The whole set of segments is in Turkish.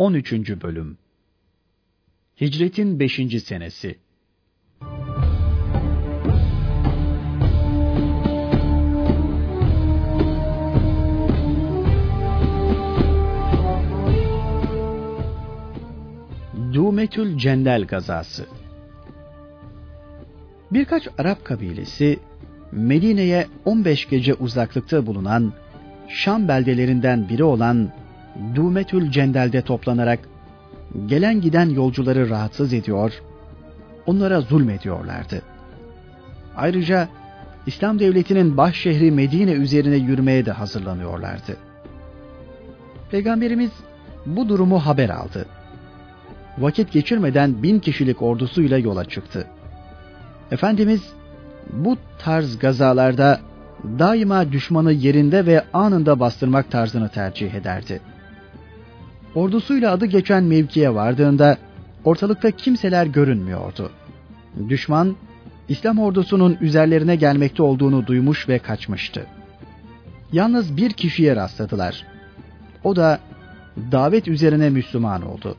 13. Bölüm Hicretin 5. Senesi Dumetül Cendel Gazası Birkaç Arap kabilesi Medine'ye 15 gece uzaklıkta bulunan Şam beldelerinden biri olan Dumetül Cendel'de toplanarak gelen giden yolcuları rahatsız ediyor, onlara zulmediyorlardı. Ayrıca İslam devletinin baş şehri Medine üzerine yürümeye de hazırlanıyorlardı. Peygamberimiz bu durumu haber aldı. Vakit geçirmeden bin kişilik ordusuyla yola çıktı. Efendimiz bu tarz gazalarda daima düşmanı yerinde ve anında bastırmak tarzını tercih ederdi. Ordusuyla adı geçen mevkiye vardığında ortalıkta kimseler görünmüyordu. Düşman İslam ordusunun üzerlerine gelmekte olduğunu duymuş ve kaçmıştı. Yalnız bir kişiye rastladılar. O da davet üzerine Müslüman oldu.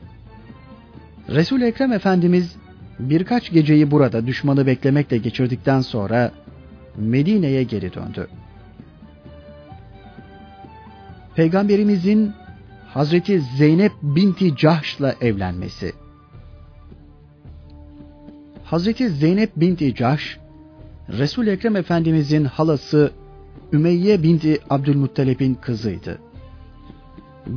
Resul Ekrem Efendimiz birkaç geceyi burada düşmanı beklemekle geçirdikten sonra Medine'ye geri döndü. Peygamberimizin Hazreti Zeynep binti Cahş'la evlenmesi. Hazreti Zeynep binti Cahş, Resul Ekrem Efendimizin halası Ümeyye binti Abdülmuttalib'in kızıydı.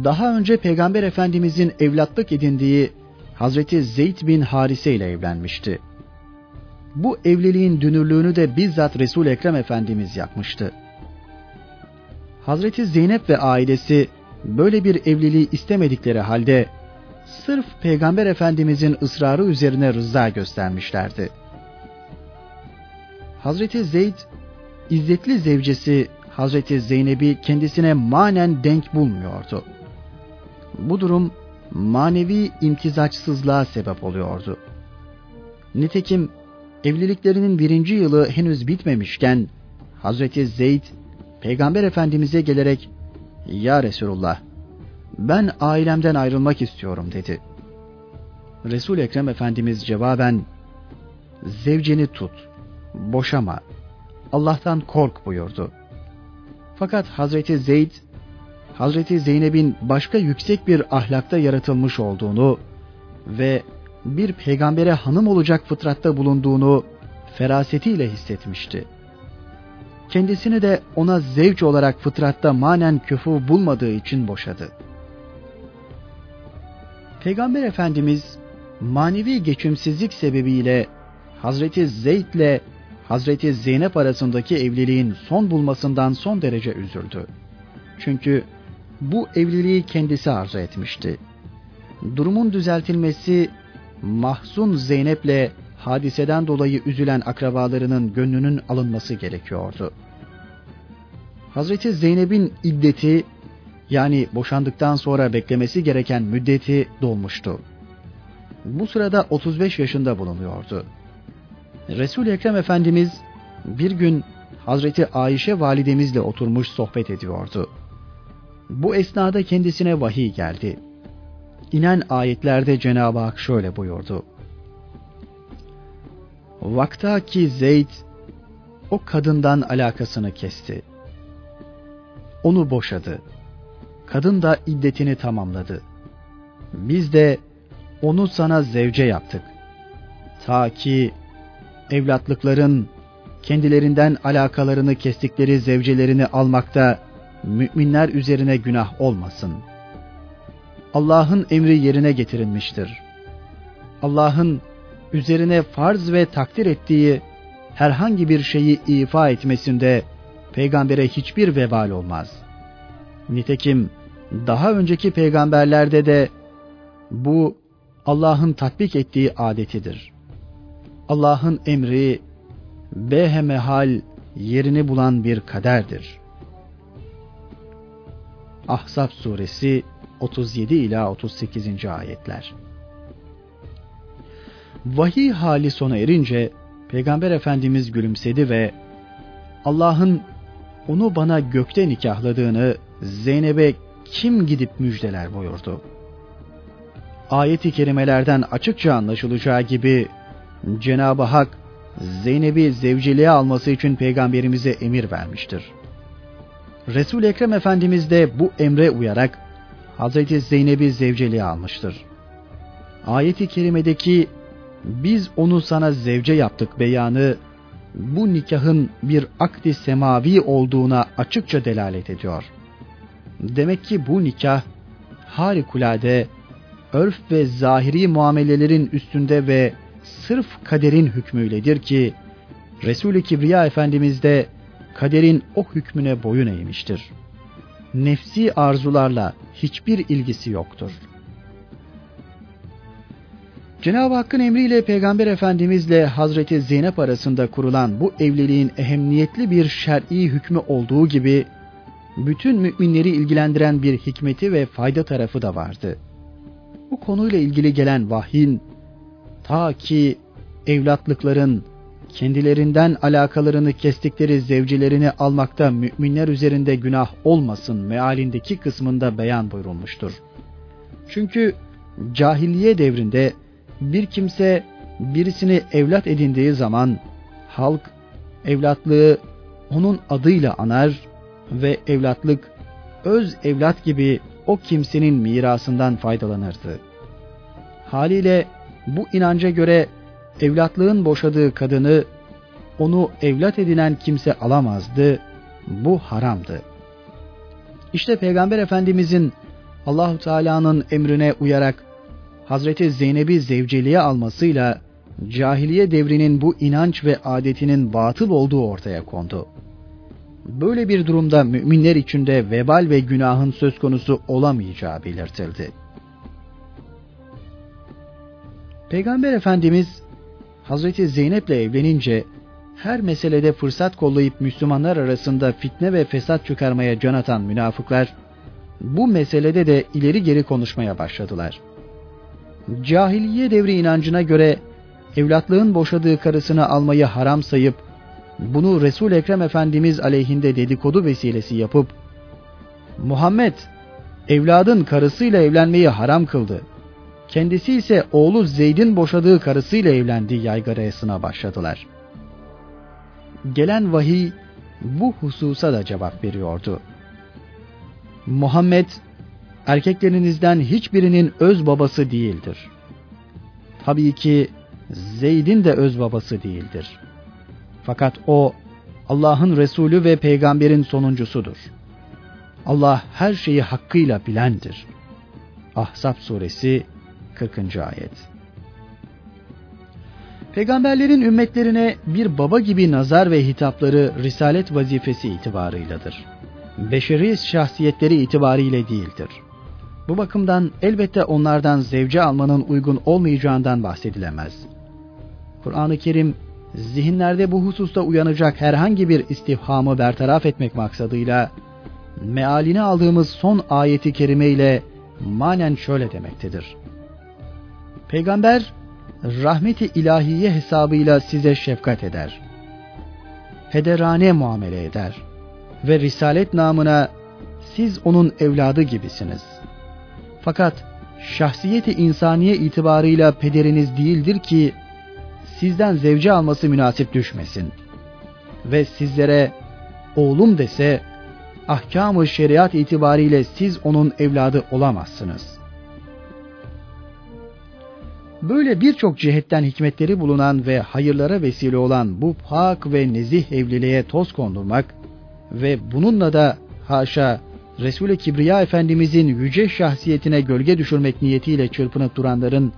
Daha önce Peygamber Efendimizin evlatlık edindiği Hazreti Zeyd bin Harise ile evlenmişti. Bu evliliğin dünürlüğünü de bizzat Resul Ekrem Efendimiz yapmıştı. Hazreti Zeynep ve ailesi böyle bir evliliği istemedikleri halde sırf Peygamber Efendimizin ısrarı üzerine rıza göstermişlerdi. Hazreti Zeyd, izzetli zevcesi Hazreti Zeynep'i kendisine manen denk bulmuyordu. Bu durum manevi imtizaçsızlığa sebep oluyordu. Nitekim evliliklerinin birinci yılı henüz bitmemişken Hazreti Zeyd Peygamber Efendimiz'e gelerek ya Resulullah, ben ailemden ayrılmak istiyorum dedi. Resul Ekrem Efendimiz cevaben, zevceni tut, boşama, Allah'tan kork buyurdu. Fakat Hazreti Zeyd, Hazreti Zeynep'in başka yüksek bir ahlakta yaratılmış olduğunu ve bir peygambere hanım olacak fıtratta bulunduğunu ferasetiyle hissetmişti kendisini de ona zevç olarak fıtratta manen küfü bulmadığı için boşadı. Peygamber Efendimiz manevi geçimsizlik sebebiyle Hazreti Zeyd ile Hazreti Zeynep arasındaki evliliğin son bulmasından son derece üzüldü. Çünkü bu evliliği kendisi arzu etmişti. Durumun düzeltilmesi Mahzun Zeynep'le hadiseden dolayı üzülen akrabalarının gönlünün alınması gerekiyordu. Hazreti Zeynep'in iddeti yani boşandıktan sonra beklemesi gereken müddeti dolmuştu. Bu sırada 35 yaşında bulunuyordu. Resul Ekrem Efendimiz bir gün Hazreti Ayşe validemizle oturmuş sohbet ediyordu. Bu esnada kendisine vahiy geldi. İnen ayetlerde Cenab-ı Hak şöyle buyurdu. Vaktaki Zeyd o kadından alakasını kesti. Onu boşadı. Kadın da iddetini tamamladı. Biz de onu sana zevce yaptık. Ta ki evlatlıkların kendilerinden alakalarını kestikleri zevcelerini almakta müminler üzerine günah olmasın. Allah'ın emri yerine getirilmiştir. Allah'ın üzerine farz ve takdir ettiği herhangi bir şeyi ifa etmesinde peygambere hiçbir vebal olmaz. Nitekim daha önceki peygamberlerde de bu Allah'ın tatbik ettiği adetidir. Allah'ın emri behemehal yerini bulan bir kaderdir. Ahzab suresi 37 ila 38. ayetler. Vahiy hali sona erince Peygamber Efendimiz gülümsedi ve Allah'ın onu bana gökte nikahladığını Zeynep'e kim gidip müjdeler buyurdu. ayeti kerimelerden açıkça anlaşılacağı gibi Cenab-ı Hak Zeynep'i zevciliğe alması için peygamberimize emir vermiştir. resul Ekrem Efendimiz de bu emre uyarak Hazreti Zeynep'i zevceliğe almıştır. Ayeti kerimedeki biz onu sana zevce yaptık beyanı bu nikahın bir akdi semavi olduğuna açıkça delalet ediyor. Demek ki bu nikah harikulade örf ve zahiri muamelelerin üstünde ve sırf kaderin hükmüyledir ki Resul-i Kibriya Efendimiz de kaderin o hükmüne boyun eğmiştir. Nefsi arzularla hiçbir ilgisi yoktur. Cenab-ı Hakk'ın emriyle Peygamber Efendimizle Hazreti Zeynep arasında kurulan bu evliliğin ehemmiyetli bir şer'i hükmü olduğu gibi bütün müminleri ilgilendiren bir hikmeti ve fayda tarafı da vardı. Bu konuyla ilgili gelen vahyin ta ki evlatlıkların kendilerinden alakalarını kestikleri zevcilerini almakta müminler üzerinde günah olmasın mealindeki kısmında beyan buyurulmuştur. Çünkü cahiliye devrinde bir kimse birisini evlat edindiği zaman halk evlatlığı onun adıyla anar ve evlatlık öz evlat gibi o kimsenin mirasından faydalanırdı. Haliyle bu inanca göre evlatlığın boşadığı kadını onu evlat edinen kimse alamazdı. Bu haramdı. İşte Peygamber Efendimizin Allahu Teala'nın emrine uyarak Hazreti Zeynep'i zevceliğe almasıyla cahiliye devrinin bu inanç ve adetinin batıl olduğu ortaya kondu. Böyle bir durumda müminler içinde vebal ve günahın söz konusu olamayacağı belirtildi. Peygamber Efendimiz Hazreti Zeynep'le evlenince her meselede fırsat kollayıp Müslümanlar arasında fitne ve fesat çıkarmaya can atan münafıklar bu meselede de ileri geri konuşmaya başladılar. Cahiliye devri inancına göre evlatlığın boşadığı karısını almayı haram sayıp bunu Resul Ekrem Efendimiz aleyhinde dedikodu vesilesi yapıp Muhammed evladın karısıyla evlenmeyi haram kıldı. Kendisi ise oğlu Zeyd'in boşadığı karısıyla evlendi yaygarasına başladılar. Gelen vahiy bu hususa da cevap veriyordu. Muhammed erkeklerinizden hiçbirinin öz babası değildir. Tabii ki Zeyd'in de öz babası değildir. Fakat o Allah'ın Resulü ve peygamberin sonuncusudur. Allah her şeyi hakkıyla bilendir. Ahzab suresi 40. ayet. Peygamberlerin ümmetlerine bir baba gibi nazar ve hitapları risalet vazifesi itibarıyladır. Beşeri şahsiyetleri itibariyle değildir. Bu bakımdan elbette onlardan zevce almanın uygun olmayacağından bahsedilemez. Kur'an-ı Kerim zihinlerde bu hususta uyanacak herhangi bir istifhamı bertaraf etmek maksadıyla mealini aldığımız son ayeti kerime ile manen şöyle demektedir. Peygamber rahmeti ilahiye hesabıyla size şefkat eder. Federane muamele eder ve risalet namına siz onun evladı gibisiniz. Fakat şahsiyeti insaniye itibarıyla pederiniz değildir ki sizden zevce alması münasip düşmesin. Ve sizlere oğlum dese ahkam-ı şeriat itibariyle siz onun evladı olamazsınız. Böyle birçok cihetten hikmetleri bulunan ve hayırlara vesile olan bu pak ve nezih evliliğe toz kondurmak ve bununla da haşa Resul-i Kibriya Efendimizin yüce şahsiyetine gölge düşürmek niyetiyle çırpınıp duranların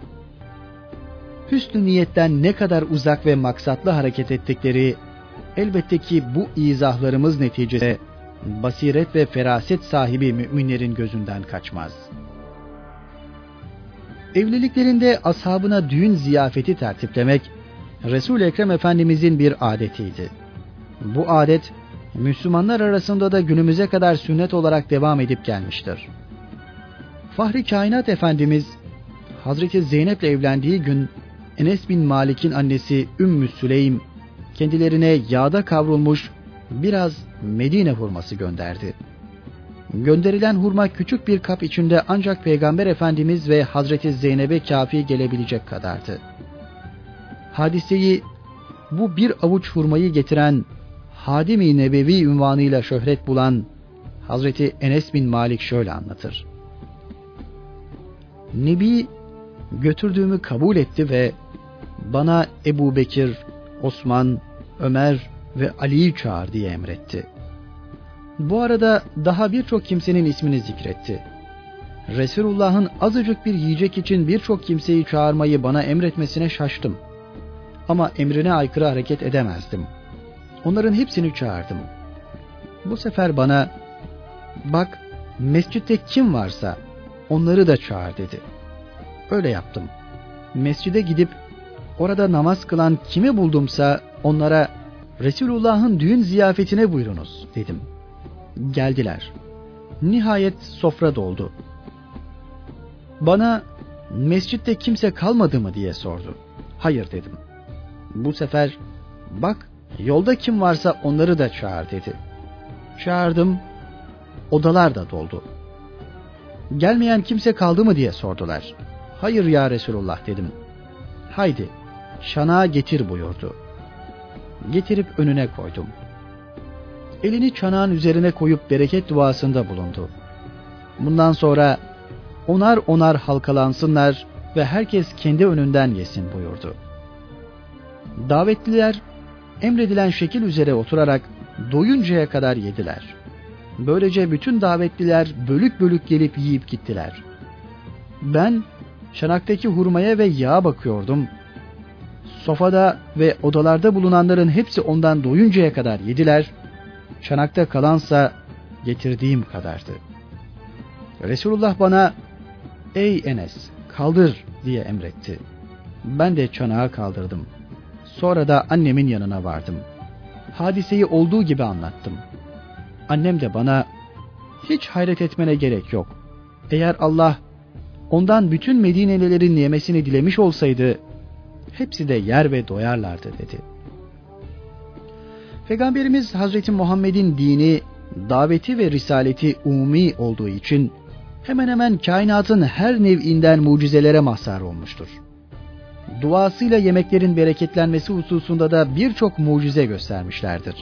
hüsnü niyetten ne kadar uzak ve maksatlı hareket ettikleri elbette ki bu izahlarımız neticede basiret ve feraset sahibi müminlerin gözünden kaçmaz. Evliliklerinde ashabına düğün ziyafeti tertiplemek Resul Ekrem Efendimizin bir adetiydi. Bu adet Müslümanlar arasında da günümüze kadar sünnet olarak devam edip gelmiştir. Fahri Kainat Efendimiz Hazreti Zeynep'le evlendiği gün Enes bin Malik'in annesi Ümmü Süleym kendilerine yağda kavrulmuş biraz Medine hurması gönderdi. gönderilen hurma küçük bir kap içinde ancak Peygamber Efendimiz ve Hazreti Zeynep'e kafi gelebilecek kadardı. Hadiseyi bu bir avuç hurmayı getiren Hadimi Nebevi ünvanıyla şöhret bulan Hazreti Enes bin Malik şöyle anlatır. Nebi götürdüğümü kabul etti ve bana Ebu Bekir, Osman, Ömer ve Ali'yi çağır diye emretti. Bu arada daha birçok kimsenin ismini zikretti. Resulullah'ın azıcık bir yiyecek için birçok kimseyi çağırmayı bana emretmesine şaştım. Ama emrine aykırı hareket edemezdim. Onların hepsini çağırdım. Bu sefer bana bak mescitte kim varsa onları da çağır dedi. Öyle yaptım. Mescide gidip orada namaz kılan kimi buldumsa onlara Resulullah'ın düğün ziyafetine buyurunuz dedim. Geldiler. Nihayet sofra doldu. Bana mescitte kimse kalmadı mı diye sordu. Hayır dedim. Bu sefer bak yolda kim varsa onları da çağır dedi. Çağırdım. Odalar da doldu. Gelmeyen kimse kaldı mı diye sordular. Hayır ya Resulullah dedim. Haydi şanağa getir buyurdu. Getirip önüne koydum. Elini çanağın üzerine koyup bereket duasında bulundu. Bundan sonra onar onar halkalansınlar ve herkes kendi önünden yesin buyurdu. Davetliler emredilen şekil üzere oturarak doyuncaya kadar yediler. Böylece bütün davetliler bölük bölük gelip yiyip gittiler. Ben çanaktaki hurmaya ve yağa bakıyordum. Sofada ve odalarda bulunanların hepsi ondan doyuncaya kadar yediler. Çanakta kalansa getirdiğim kadardı. Resulullah bana ''Ey Enes kaldır'' diye emretti. Ben de çanağı kaldırdım. Sonra da annemin yanına vardım. Hadiseyi olduğu gibi anlattım. Annem de bana hiç hayret etmene gerek yok. Eğer Allah ondan bütün Medinelilerin yemesini dilemiş olsaydı hepsi de yer ve doyarlardı dedi. Peygamberimiz Hazreti Muhammed'in dini, daveti ve risaleti umumi olduğu için hemen hemen kainatın her nev'inden mucizelere mazhar olmuştur. Duasıyla yemeklerin bereketlenmesi hususunda da birçok mucize göstermişlerdir.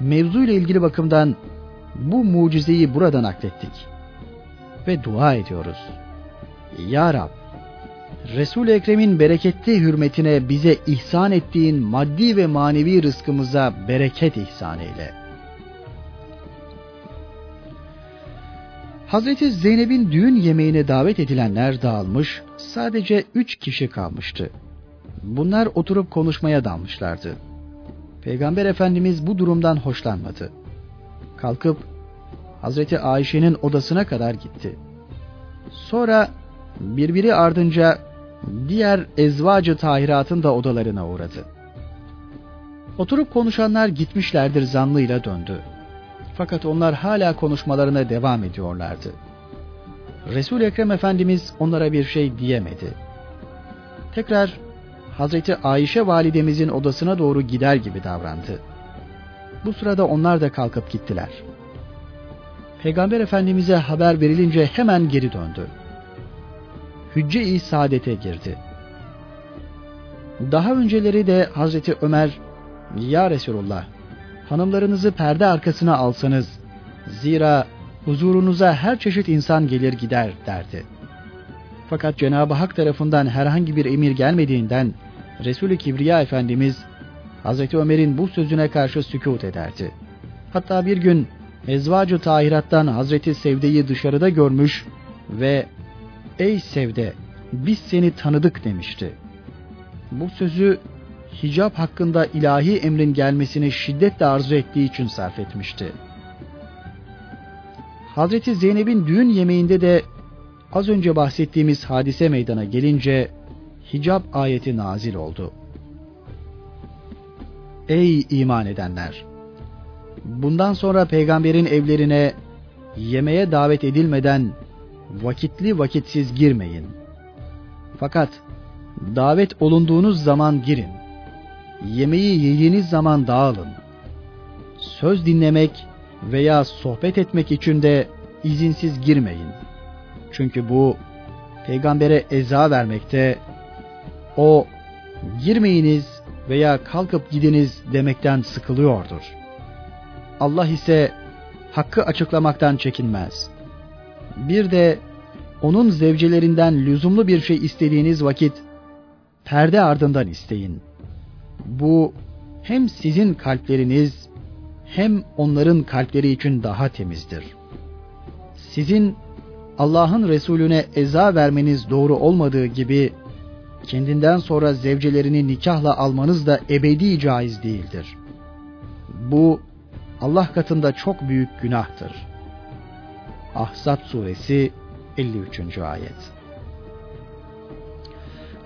Mevzu ile ilgili bakımdan bu mucizeyi buradan aklettik ve dua ediyoruz. Ya Rab, Resul-i Ekrem'in bereketli hürmetine bize ihsan ettiğin maddi ve manevi rızkımıza bereket ihsan eyle. Hazreti Zeynep'in düğün yemeğine davet edilenler dağılmış, sadece üç kişi kalmıştı. Bunlar oturup konuşmaya dalmışlardı. Peygamber Efendimiz bu durumdan hoşlanmadı. Kalkıp Hazreti Ayşe'nin odasına kadar gitti. Sonra birbiri ardınca diğer ezvacı tahiratın da odalarına uğradı. Oturup konuşanlar gitmişlerdir zanlıyla döndü. Fakat onlar hala konuşmalarına devam ediyorlardı. Resul Ekrem Efendimiz onlara bir şey diyemedi. Tekrar Hazreti Ayşe validemizin odasına doğru gider gibi davrandı. Bu sırada onlar da kalkıp gittiler. Peygamber Efendimiz'e haber verilince hemen geri döndü. Hücce-i Saadet'e girdi. Daha önceleri de Hazreti Ömer, Ya Resulullah, hanımlarınızı perde arkasına alsanız, zira huzurunuza her çeşit insan gelir gider derdi. Fakat Cenab-ı Hak tarafından herhangi bir emir gelmediğinden Resul-i Kibriya Efendimiz Hazreti Ömer'in bu sözüne karşı sükut ederdi. Hatta bir gün Ezvacı Tahirat'tan Hazreti Sevde'yi dışarıda görmüş ve ''Ey Sevde, biz seni tanıdık.'' demişti. Bu sözü hicap hakkında ilahi emrin gelmesini şiddetle arzu ettiği için sarf etmişti. Hazreti Zeynep'in düğün yemeğinde de az önce bahsettiğimiz hadise meydana gelince hicap ayeti nazil oldu. Ey iman edenler! Bundan sonra peygamberin evlerine yemeğe davet edilmeden vakitli vakitsiz girmeyin. Fakat davet olunduğunuz zaman girin. Yemeği yediğiniz zaman dağılın. Söz dinlemek veya sohbet etmek için de izinsiz girmeyin. Çünkü bu peygambere eza vermekte, o girmeyiniz veya kalkıp gidiniz demekten sıkılıyordur. Allah ise hakkı açıklamaktan çekinmez. Bir de onun zevcelerinden lüzumlu bir şey istediğiniz vakit perde ardından isteyin. Bu hem sizin kalpleriniz hem onların kalpleri için daha temizdir. Sizin Allah'ın Resulüne eza vermeniz doğru olmadığı gibi kendinden sonra zevcelerini nikahla almanız da ebedi caiz değildir. Bu Allah katında çok büyük günahtır. Ahzab suresi 53. ayet.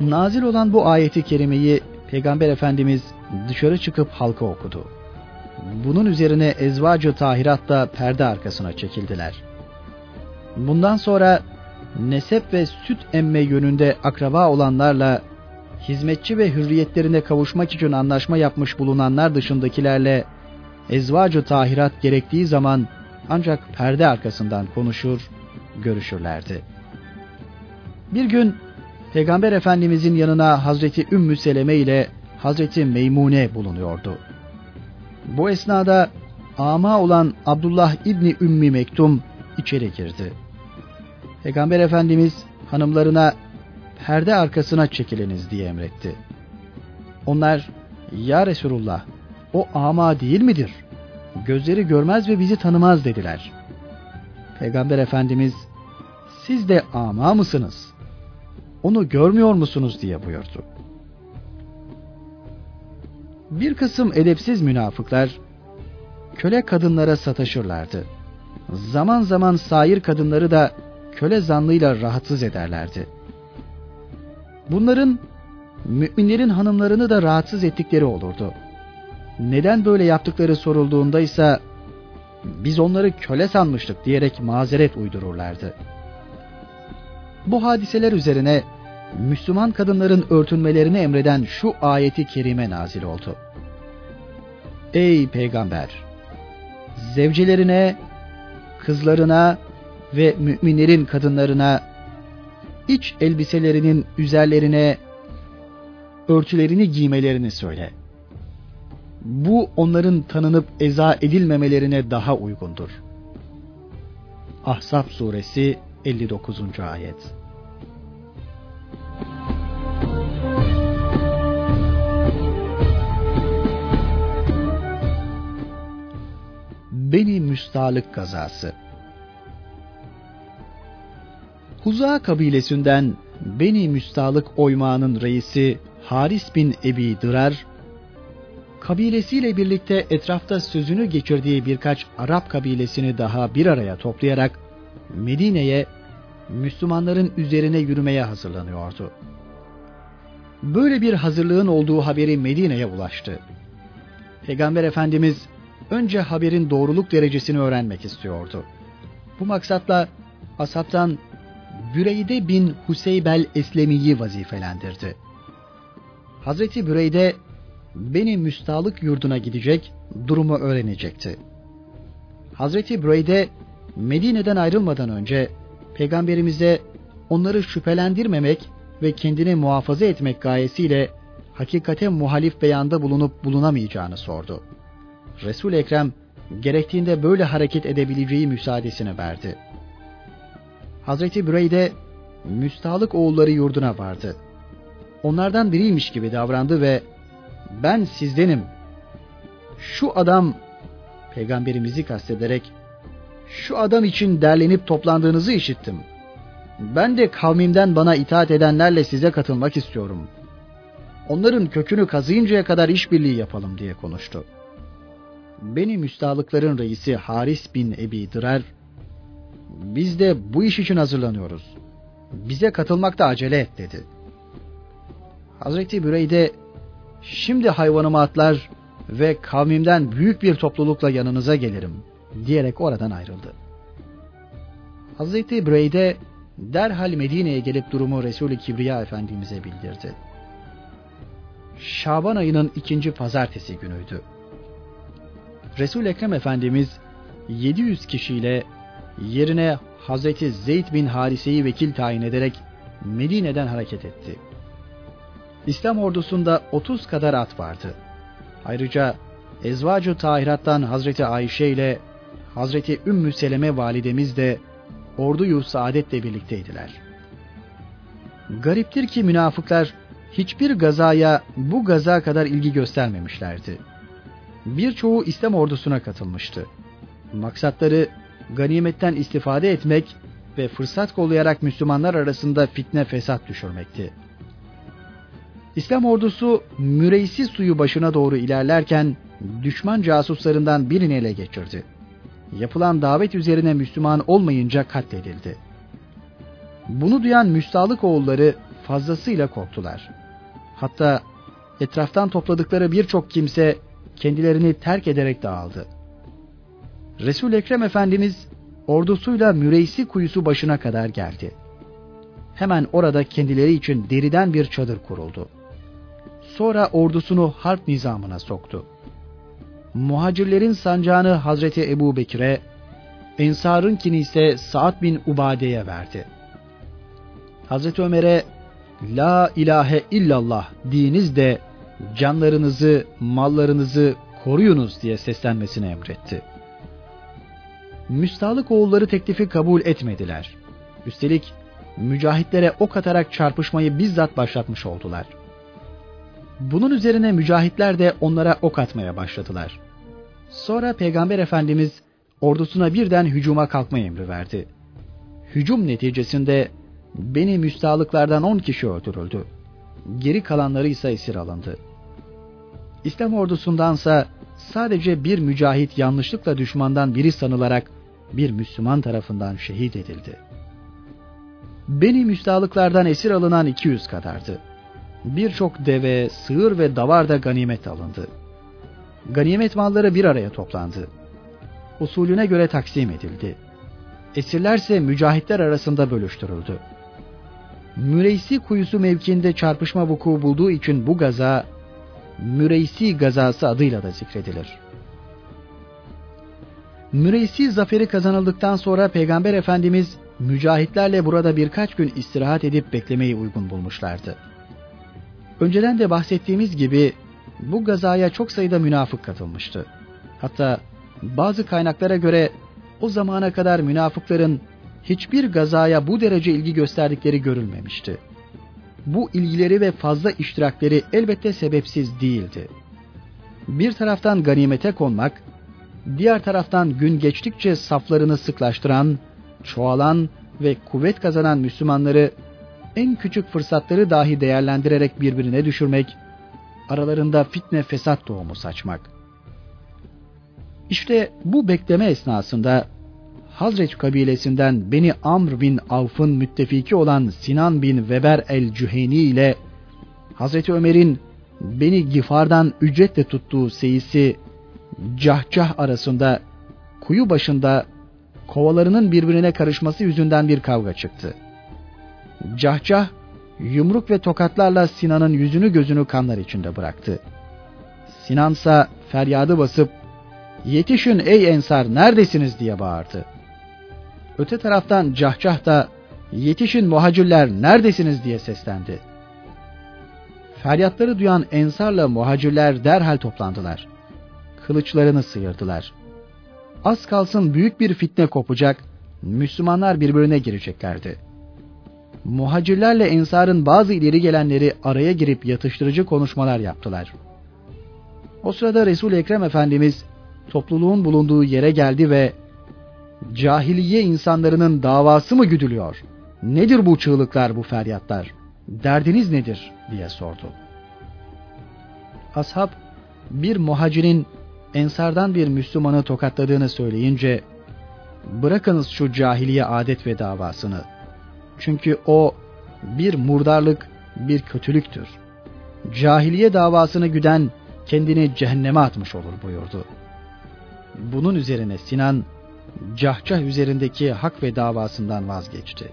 Nazil olan bu ayeti kerimeyi Peygamber Efendimiz dışarı çıkıp halka okudu. Bunun üzerine ezvacı tahirat da perde arkasına çekildiler. Bundan sonra nesep ve süt emme yönünde akraba olanlarla hizmetçi ve hürriyetlerine kavuşmak için anlaşma yapmış bulunanlar dışındakilerle ezvacı tahirat gerektiği zaman ancak perde arkasından konuşur, görüşürlerdi. Bir gün Peygamber Efendimizin yanına Hazreti Ümmü Seleme ile Hazreti Meymune bulunuyordu. Bu esnada ama olan Abdullah İbni Ümmi Mektum içeri girdi. Peygamber Efendimiz hanımlarına perde arkasına çekiliniz diye emretti. Onlar ya Resulullah o ama değil midir? Gözleri görmez ve bizi tanımaz dediler. Peygamber Efendimiz siz de ama mısınız? Onu görmüyor musunuz diye buyurdu. Bir kısım edepsiz münafıklar köle kadınlara sataşırlardı. Zaman zaman sair kadınları da köle zanlıyla rahatsız ederlerdi. Bunların müminlerin hanımlarını da rahatsız ettikleri olurdu. Neden böyle yaptıkları sorulduğunda ise biz onları köle sanmıştık diyerek mazeret uydururlardı. Bu hadiseler üzerine Müslüman kadınların örtünmelerini emreden şu ayeti kerime nazil oldu. Ey peygamber! Zevcelerine, kızlarına ve müminlerin kadınlarına iç elbiselerinin üzerlerine örtülerini giymelerini söyle. Bu onların tanınıp eza edilmemelerine daha uygundur. Ahzab suresi 59. ayet. Beni Müstalık kazası Huza kabilesinden Beni Müstalık oymağının reisi Haris bin Ebi Dırar, kabilesiyle birlikte etrafta sözünü geçirdiği birkaç Arap kabilesini daha bir araya toplayarak Medine'ye Müslümanların üzerine yürümeye hazırlanıyordu. Böyle bir hazırlığın olduğu haberi Medine'ye ulaştı. Peygamber Efendimiz önce haberin doğruluk derecesini öğrenmek istiyordu. Bu maksatla asaptan Büreyde bin Huseybel Eslemi'yi vazifelendirdi. Hazreti Büreyde beni müstalık yurduna gidecek, durumu öğrenecekti. Hazreti Büreyde Medine'den ayrılmadan önce peygamberimize onları şüphelendirmemek ve kendini muhafaza etmek gayesiyle hakikate muhalif beyanda bulunup bulunamayacağını sordu. Resul Ekrem gerektiğinde böyle hareket edebileceği müsaadesini verdi. Hazreti Büreyde müstalık oğulları yurduna vardı. Onlardan biriymiş gibi davrandı ve ben sizdenim. Şu adam peygamberimizi kastederek şu adam için derlenip toplandığınızı işittim. Ben de kavmimden bana itaat edenlerle size katılmak istiyorum. Onların kökünü kazıyıncaya kadar işbirliği yapalım diye konuştu. Beni müstahlıkların reisi Haris bin Ebi Dırar, biz de bu iş için hazırlanıyoruz. Bize katılmakta acele et dedi. Hazreti Büreyde şimdi hayvanımı atlar ve kavmimden büyük bir toplulukla yanınıza gelirim diyerek oradan ayrıldı. Hazreti Büreyde derhal Medine'ye gelip durumu Resul-i Kibriya Efendimiz'e bildirdi. Şaban ayının ikinci pazartesi günüydü. Resul Ekrem Efendimiz 700 kişiyle yerine Hazreti Zeyd bin Harise'yi vekil tayin ederek Medine'den hareket etti. İslam ordusunda 30 kadar at vardı. Ayrıca Ezvacu Tahirat'tan Hazreti Ayşe ile Hazreti Ümmü Seleme validemiz de orduyu saadetle birlikteydiler. Gariptir ki münafıklar hiçbir gazaya bu gaza kadar ilgi göstermemişlerdi. Birçoğu İslam ordusuna katılmıştı. Maksatları ganimetten istifade etmek ve fırsat kollayarak Müslümanlar arasında fitne fesat düşürmekti. İslam ordusu Müreysi suyu başına doğru ilerlerken düşman casuslarından birini ele geçirdi. Yapılan davet üzerine Müslüman olmayınca katledildi. Bunu duyan müstahlık oğulları fazlasıyla korktular. Hatta etraftan topladıkları birçok kimse kendilerini terk ederek dağıldı. Resul Ekrem Efendimiz ordusuyla Müreysi kuyusu başına kadar geldi. Hemen orada kendileri için deriden bir çadır kuruldu. Sonra ordusunu harp nizamına soktu. Muhacirlerin sancağını Hazreti Ebu Bekir'e, Ensar'ınkini ise Sa'd bin Ubade'ye verdi. Hazreti Ömer'e La ilahe illallah diniz de canlarınızı, mallarınızı koruyunuz diye seslenmesini emretti. Müstahlık oğulları teklifi kabul etmediler. Üstelik mücahitlere ok atarak çarpışmayı bizzat başlatmış oldular. Bunun üzerine mücahitler de onlara ok atmaya başladılar. Sonra Peygamber Efendimiz ordusuna birden hücuma kalkma emri verdi. Hücum neticesinde beni müstahlıklardan on kişi öldürüldü. Geri kalanları ise esir alındı. İslam ordusundansa sadece bir mücahit yanlışlıkla düşmandan biri sanılarak bir Müslüman tarafından şehit edildi. Beni müstahlıklardan esir alınan 200 kadardı. Birçok deve, sığır ve davar da ganimet alındı. Ganimet malları bir araya toplandı. Usulüne göre taksim edildi. Esirlerse mücahitler arasında bölüştürüldü. Müreysi kuyusu mevkiinde çarpışma vuku bulduğu için bu gaza Müreysi gazası adıyla da zikredilir. Müreysi zaferi kazanıldıktan sonra Peygamber Efendimiz mücahitlerle burada birkaç gün istirahat edip beklemeyi uygun bulmuşlardı. Önceden de bahsettiğimiz gibi bu gazaya çok sayıda münafık katılmıştı. Hatta bazı kaynaklara göre o zamana kadar münafıkların hiçbir gazaya bu derece ilgi gösterdikleri görülmemişti. Bu ilgileri ve fazla iştirakleri elbette sebepsiz değildi. Bir taraftan ganimete konmak, diğer taraftan gün geçtikçe saflarını sıklaştıran, çoğalan ve kuvvet kazanan Müslümanları en küçük fırsatları dahi değerlendirerek birbirine düşürmek, aralarında fitne fesat tohumu saçmak. İşte bu bekleme esnasında Hazreç kabilesinden Beni Amr bin Avf'ın müttefiki olan Sinan bin Weber el-Cüheni ile Hazreti Ömer'in Beni Gifar'dan ücretle tuttuğu seyisi Cahcah arasında kuyu başında kovalarının birbirine karışması yüzünden bir kavga çıktı. Cahcah yumruk ve tokatlarla Sinan'ın yüzünü gözünü kanlar içinde bıraktı. Sinansa feryadı basıp yetişin ey ensar neredesiniz diye bağırdı. Öte taraftan Cahcah da yetişin muhacirler neredesiniz diye seslendi. Feryatları duyan ensarla muhacirler derhal toplandılar. Kılıçlarını sıyırdılar. Az kalsın büyük bir fitne kopacak, Müslümanlar birbirine gireceklerdi. Muhacirlerle ensarın bazı ileri gelenleri araya girip yatıştırıcı konuşmalar yaptılar. O sırada Resul Ekrem Efendimiz topluluğun bulunduğu yere geldi ve cahiliye insanlarının davası mı güdülüyor? Nedir bu çığlıklar, bu feryatlar? Derdiniz nedir? diye sordu. Ashab bir muhacirin ensardan bir Müslümanı tokatladığını söyleyince bırakınız şu cahiliye adet ve davasını. Çünkü o bir murdarlık, bir kötülüktür. Cahiliye davasını güden kendini cehenneme atmış olur buyurdu. Bunun üzerine Sinan Cahcah üzerindeki hak ve davasından vazgeçti.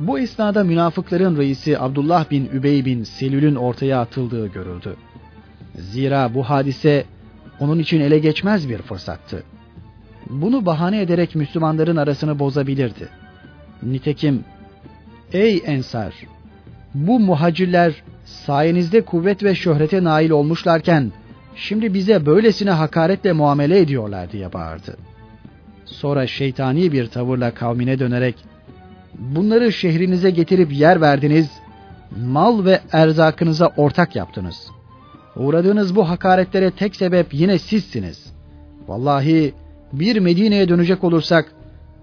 Bu esnada münafıkların reisi Abdullah bin Übey bin Selül'ün ortaya atıldığı görüldü. Zira bu hadise onun için ele geçmez bir fırsattı. Bunu bahane ederek Müslümanların arasını bozabilirdi. Nitekim, ey ensar, bu muhacirler sayenizde kuvvet ve şöhrete nail olmuşlarken, şimdi bize böylesine hakaretle muamele ediyorlar diye bağırdı. Sonra şeytani bir tavırla kavmine dönerek, bunları şehrinize getirip yer verdiniz, mal ve erzakınıza ortak yaptınız. Uğradığınız bu hakaretlere tek sebep yine sizsiniz. Vallahi bir Medine'ye dönecek olursak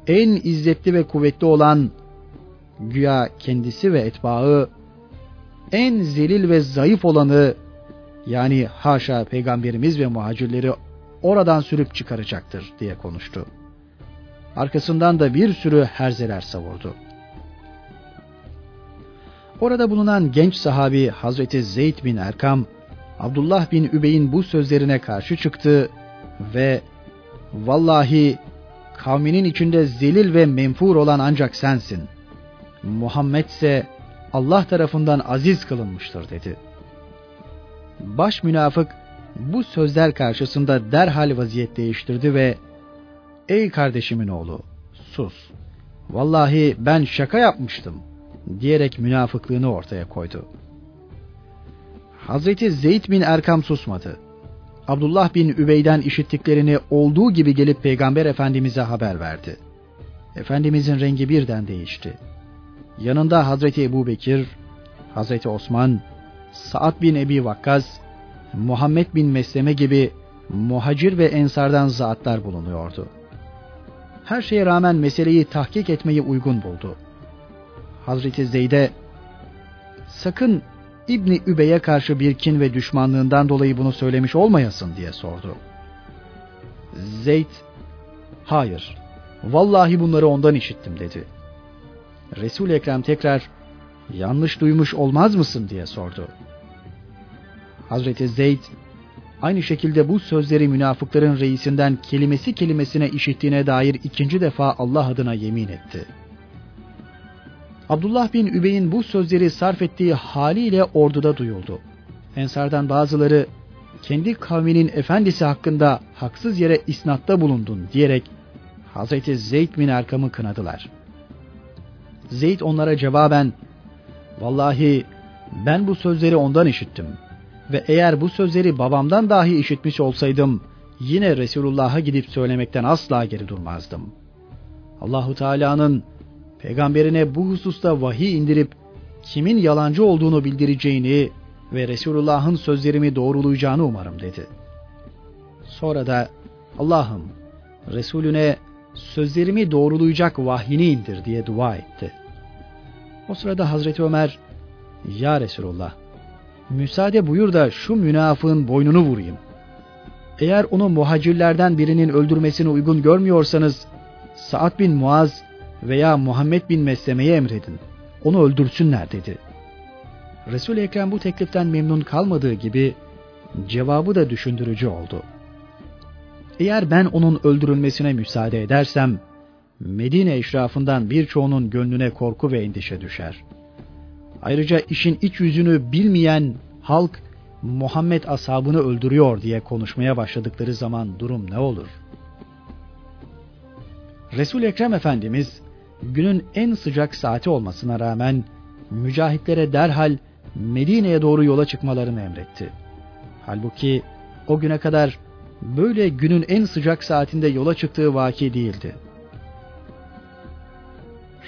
en izzetli ve kuvvetli olan güya kendisi ve etbaı en zelil ve zayıf olanı yani haşa peygamberimiz ve muhacirleri oradan sürüp çıkaracaktır diye konuştu. Arkasından da bir sürü herzeler savurdu. Orada bulunan genç sahabi Hazreti Zeyd bin Erkam, Abdullah bin Übey'in bu sözlerine karşı çıktı ve vallahi kavminin içinde zelil ve menfur olan ancak sensin. Muhammed ise Allah tarafından aziz kılınmıştır dedi. Baş münafık bu sözler karşısında derhal vaziyet değiştirdi ve Ey kardeşimin oğlu sus. Vallahi ben şaka yapmıştım diyerek münafıklığını ortaya koydu. Hazreti Zeyd bin Erkam susmadı. Abdullah bin Übey'den işittiklerini olduğu gibi gelip Peygamber Efendimiz'e haber verdi. Efendimizin rengi birden değişti. Yanında Hazreti Ebu Bekir, Hazreti Osman, Sa'd bin Ebi Vakkas, Muhammed bin Mesleme gibi muhacir ve ensardan zatlar bulunuyordu. Her şeye rağmen meseleyi tahkik etmeyi uygun buldu. Hazreti Zeyd'e sakın İbni Übey'e karşı bir kin ve düşmanlığından dolayı bunu söylemiş olmayasın diye sordu. Zeyd, hayır, vallahi bunları ondan işittim dedi. resul Ekrem tekrar, yanlış duymuş olmaz mısın diye sordu. Hazreti Zeyd, aynı şekilde bu sözleri münafıkların reisinden kelimesi kelimesine işittiğine dair ikinci defa Allah adına yemin etti.'' Abdullah bin Übey'in bu sözleri sarf ettiği haliyle orduda duyuldu. Ensardan bazıları kendi kavminin efendisi hakkında haksız yere isnatta bulundun diyerek Hazreti Zeyd bin Erkam'ı kınadılar. Zeyd onlara cevaben Vallahi ben bu sözleri ondan işittim ve eğer bu sözleri babamdan dahi işitmiş olsaydım yine Resulullah'a gidip söylemekten asla geri durmazdım. Allahu Teala'nın peygamberine bu hususta vahiy indirip kimin yalancı olduğunu bildireceğini ve Resulullah'ın sözlerimi doğrulayacağını umarım dedi. Sonra da Allah'ım Resulüne sözlerimi doğrulayacak vahyini indir diye dua etti. O sırada Hazreti Ömer Ya Resulullah müsaade buyur da şu münafığın boynunu vurayım. Eğer onu muhacirlerden birinin öldürmesini uygun görmüyorsanız Sa'd bin Muaz veya Muhammed bin Mesleme'ye emredin. Onu öldürsünler dedi. Resul-i Ekrem bu tekliften memnun kalmadığı gibi cevabı da düşündürücü oldu. Eğer ben onun öldürülmesine müsaade edersem Medine eşrafından birçoğunun gönlüne korku ve endişe düşer. Ayrıca işin iç yüzünü bilmeyen halk Muhammed ashabını öldürüyor diye konuşmaya başladıkları zaman durum ne olur? Resul Ekrem Efendimiz günün en sıcak saati olmasına rağmen mücahitlere derhal Medine'ye doğru yola çıkmalarını emretti. Halbuki o güne kadar böyle günün en sıcak saatinde yola çıktığı vaki değildi.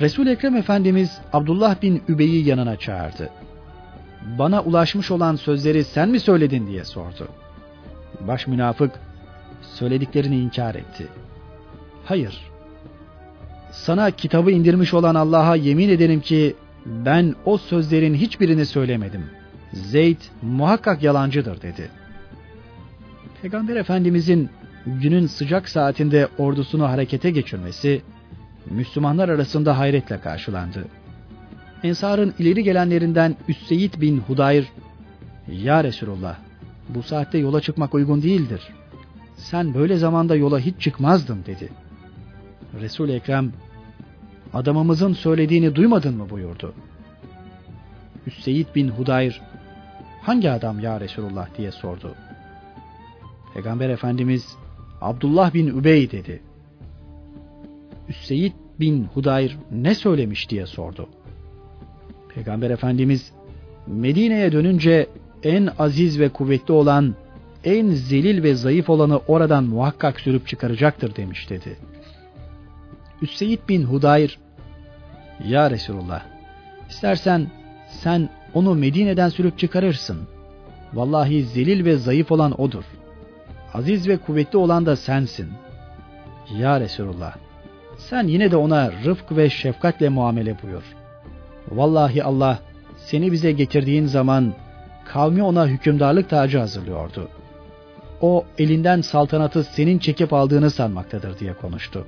Resul Ekrem Efendimiz Abdullah bin Übey'i yanına çağırdı. Bana ulaşmış olan sözleri sen mi söyledin diye sordu. Baş münafık söylediklerini inkar etti. Hayır, sana kitabı indirmiş olan Allah'a yemin ederim ki ben o sözlerin hiçbirini söylemedim. Zeyd muhakkak yalancıdır dedi. Peygamber Efendimizin günün sıcak saatinde ordusunu harekete geçirmesi Müslümanlar arasında hayretle karşılandı. Ensar'ın ileri gelenlerinden Üsseyid bin Hudayr, ''Ya Resulullah, bu saatte yola çıkmak uygun değildir. Sen böyle zamanda yola hiç çıkmazdın.'' dedi. Resul-i Ekrem, adamımızın söylediğini duymadın mı buyurdu. Hüseyin bin Hudayr hangi adam ya Resulullah diye sordu. Peygamber Efendimiz Abdullah bin Übey dedi. Üseyd bin Hudayr ne söylemiş diye sordu. Peygamber Efendimiz Medine'ye dönünce en aziz ve kuvvetli olan, en zelil ve zayıf olanı oradan muhakkak sürüp çıkaracaktır demiş dedi. Üseyd bin Hudayr, Ya Resulullah, istersen sen onu Medine'den sürüp çıkarırsın. Vallahi zelil ve zayıf olan odur. Aziz ve kuvvetli olan da sensin. Ya Resulullah, sen yine de ona rıfk ve şefkatle muamele buyur. Vallahi Allah seni bize getirdiğin zaman kavmi ona hükümdarlık tacı hazırlıyordu. O elinden saltanatı senin çekip aldığını sanmaktadır diye konuştu.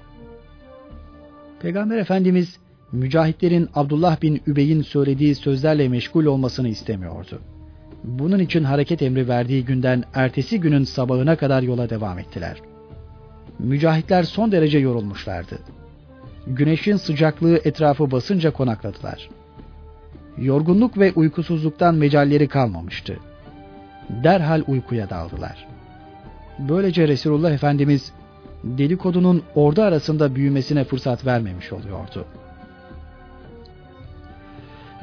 Peygamber Efendimiz mücahitlerin Abdullah bin Übey'in söylediği sözlerle meşgul olmasını istemiyordu. Bunun için hareket emri verdiği günden ertesi günün sabahına kadar yola devam ettiler. Mücahitler son derece yorulmuşlardı. Güneşin sıcaklığı etrafı basınca konakladılar. Yorgunluk ve uykusuzluktan mecalleri kalmamıştı. Derhal uykuya daldılar. Böylece Resulullah Efendimiz dedikodunun ordu arasında büyümesine fırsat vermemiş oluyordu.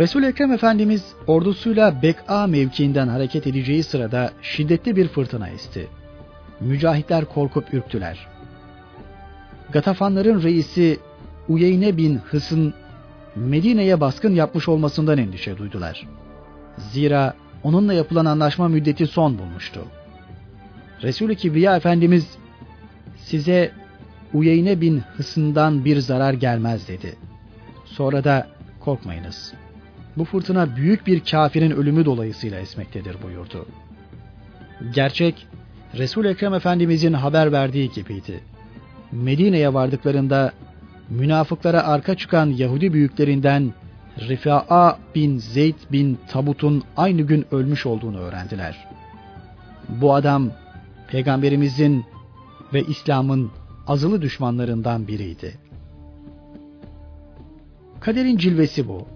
Resul-i Ekrem Efendimiz ordusuyla Bek'a mevkiinden hareket edeceği sırada şiddetli bir fırtına esti. Mücahitler korkup ürktüler. Gatafanların reisi Uyeyne bin Hıs'ın Medine'ye baskın yapmış olmasından endişe duydular. Zira onunla yapılan anlaşma müddeti son bulmuştu. Resul-i Kibriya Efendimiz size Uyeyne bin Hıs'ından bir zarar gelmez dedi. Sonra da korkmayınız. Bu fırtına büyük bir kafirin ölümü dolayısıyla esmektedir buyurdu. Gerçek Resul Ekrem Efendimizin haber verdiği gibiydi. Medine'ye vardıklarında münafıklara arka çıkan Yahudi büyüklerinden Rifa'a bin Zeyd bin Tabut'un aynı gün ölmüş olduğunu öğrendiler. Bu adam peygamberimizin ve İslam'ın azılı düşmanlarından biriydi. Kaderin cilvesi bu.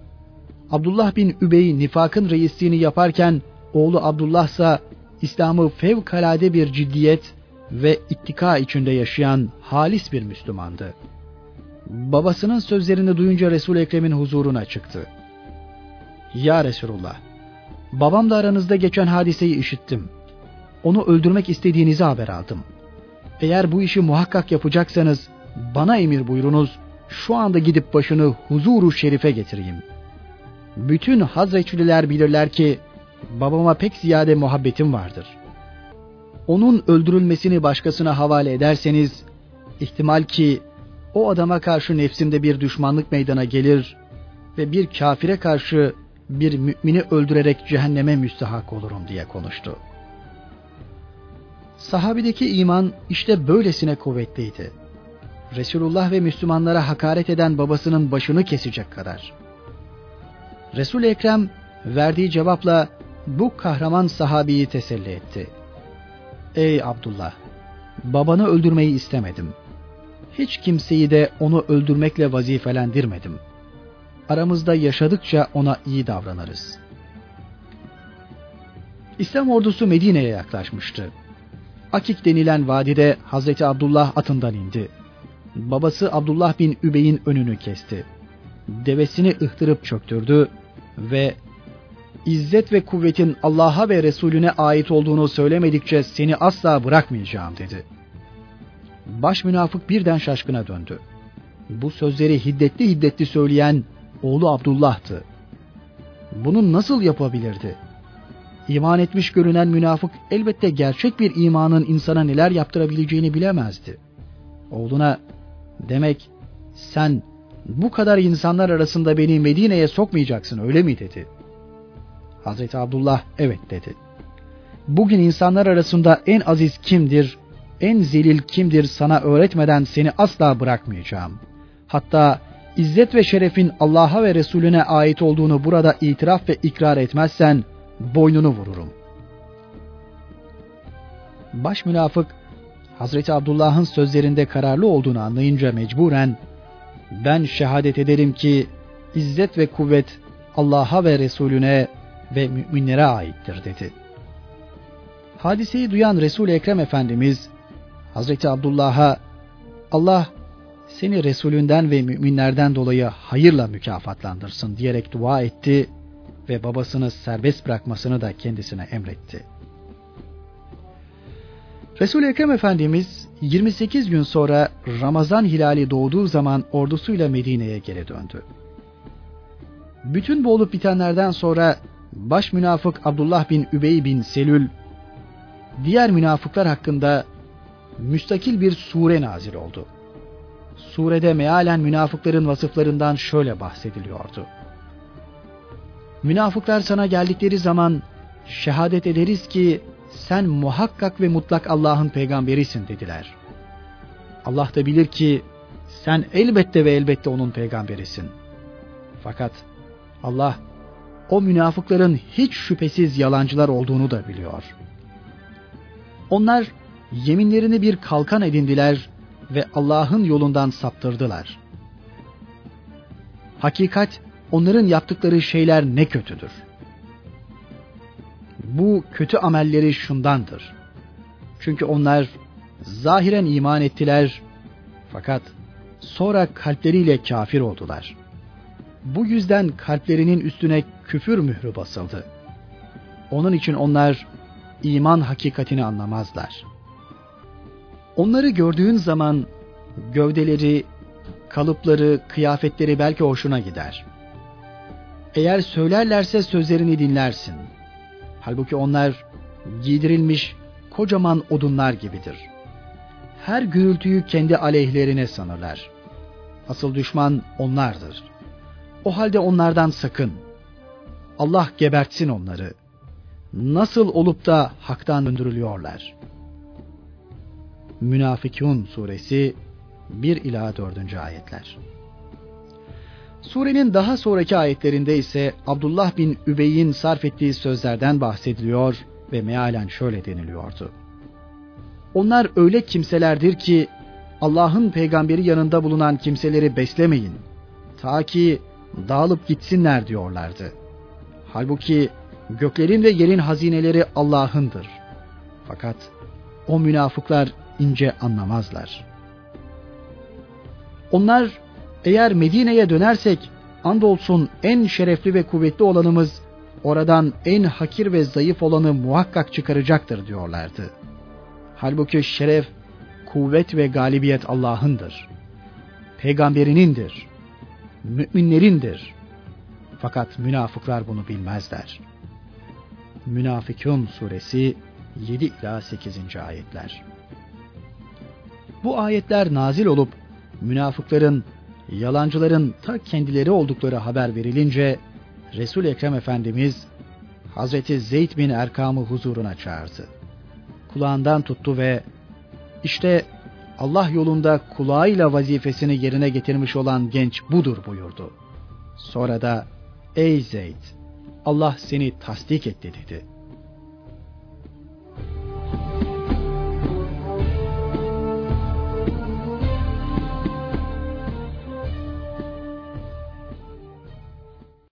Abdullah bin Übey nifakın reisliğini yaparken oğlu Abdullah ise İslam'ı fevkalade bir ciddiyet ve ittika içinde yaşayan halis bir Müslümandı. Babasının sözlerini duyunca resul Ekrem'in huzuruna çıktı. Ya Resulullah, babamla aranızda geçen hadiseyi işittim. Onu öldürmek istediğinizi haber aldım. Eğer bu işi muhakkak yapacaksanız bana emir buyurunuz, şu anda gidip başını huzuru şerife getireyim. Bütün Hazreçliler bilirler ki babama pek ziyade muhabbetim vardır. Onun öldürülmesini başkasına havale ederseniz ihtimal ki o adama karşı nefsimde bir düşmanlık meydana gelir ve bir kafire karşı bir mümini öldürerek cehenneme müstahak olurum diye konuştu. Sahabideki iman işte böylesine kuvvetliydi. Resulullah ve Müslümanlara hakaret eden babasının başını kesecek kadar. Resul Ekrem verdiği cevapla bu kahraman sahabiyi teselli etti. Ey Abdullah, babanı öldürmeyi istemedim. Hiç kimseyi de onu öldürmekle vazifelendirmedim. Aramızda yaşadıkça ona iyi davranırız. İslam ordusu Medine'ye yaklaşmıştı. Akik denilen vadide Hazreti Abdullah atından indi. Babası Abdullah bin Übey'in önünü kesti. Devesini ıhtırıp çöktürdü ve İzzet ve kuvvetin Allah'a ve Resulüne ait olduğunu söylemedikçe seni asla bırakmayacağım dedi. Baş münafık birden şaşkına döndü. Bu sözleri hiddetli hiddetli söyleyen oğlu Abdullah'tı. Bunu nasıl yapabilirdi? İman etmiş görünen münafık elbette gerçek bir imanın insana neler yaptırabileceğini bilemezdi. Oğluna demek sen bu kadar insanlar arasında beni Medine'ye sokmayacaksın öyle mi dedi. Hazreti Abdullah evet dedi. Bugün insanlar arasında en aziz kimdir, en zelil kimdir sana öğretmeden seni asla bırakmayacağım. Hatta izzet ve şerefin Allah'a ve Resulüne ait olduğunu burada itiraf ve ikrar etmezsen boynunu vururum. Baş münafık Hazreti Abdullah'ın sözlerinde kararlı olduğunu anlayınca mecburen ben şehadet ederim ki izzet ve kuvvet Allah'a ve Resulüne ve müminlere aittir dedi. Hadiseyi duyan Resul-i Ekrem Efendimiz Hazreti Abdullah'a Allah seni Resulünden ve müminlerden dolayı hayırla mükafatlandırsın diyerek dua etti ve babasını serbest bırakmasını da kendisine emretti. Resul-i Ekrem Efendimiz 28 gün sonra Ramazan hilali doğduğu zaman ordusuyla Medine'ye geri döndü. Bütün bu olup bitenlerden sonra baş münafık Abdullah bin Übey bin Selül diğer münafıklar hakkında müstakil bir sure nazil oldu. Surede mealen münafıkların vasıflarından şöyle bahsediliyordu. Münafıklar sana geldikleri zaman şehadet ederiz ki sen muhakkak ve mutlak Allah'ın peygamberisin dediler. Allah da bilir ki sen elbette ve elbette onun peygamberisin. Fakat Allah o münafıkların hiç şüphesiz yalancılar olduğunu da biliyor. Onlar yeminlerini bir kalkan edindiler ve Allah'ın yolundan saptırdılar. Hakikat onların yaptıkları şeyler ne kötüdür. Bu kötü amelleri şundandır. Çünkü onlar zahiren iman ettiler fakat sonra kalpleriyle kafir oldular. Bu yüzden kalplerinin üstüne küfür mührü basıldı. Onun için onlar iman hakikatini anlamazlar. Onları gördüğün zaman gövdeleri, kalıpları, kıyafetleri belki hoşuna gider. Eğer söylerlerse sözlerini dinlersin. Halbuki onlar giydirilmiş kocaman odunlar gibidir. Her gürültüyü kendi aleyhlerine sanırlar. Asıl düşman onlardır. O halde onlardan sakın. Allah gebertsin onları. Nasıl olup da haktan döndürülüyorlar. Münafıkun suresi 1 ila 4. ayetler. Surenin daha sonraki ayetlerinde ise Abdullah bin Übey'in sarf ettiği sözlerden bahsediliyor ve mealen şöyle deniliyordu. Onlar öyle kimselerdir ki Allah'ın peygamberi yanında bulunan kimseleri beslemeyin. Ta ki dağılıp gitsinler diyorlardı. Halbuki göklerin ve yerin hazineleri Allah'ındır. Fakat o münafıklar ince anlamazlar. Onlar eğer Medine'ye dönersek andolsun en şerefli ve kuvvetli olanımız oradan en hakir ve zayıf olanı muhakkak çıkaracaktır diyorlardı. Halbuki şeref, kuvvet ve galibiyet Allah'ındır. Peygamberinindir. Müminlerindir. Fakat münafıklar bunu bilmezler. Münafıkun suresi 7 ila 8. ayetler. Bu ayetler nazil olup münafıkların, yalancıların ta kendileri oldukları haber verilince Resul Ekrem Efendimiz Hazreti Zeyd bin Erkam'ı huzuruna çağırdı. Kulağından tuttu ve işte Allah yolunda kulağıyla vazifesini yerine getirmiş olan genç budur buyurdu. Sonra da ey Zeyd Allah seni tasdik etti dedi.''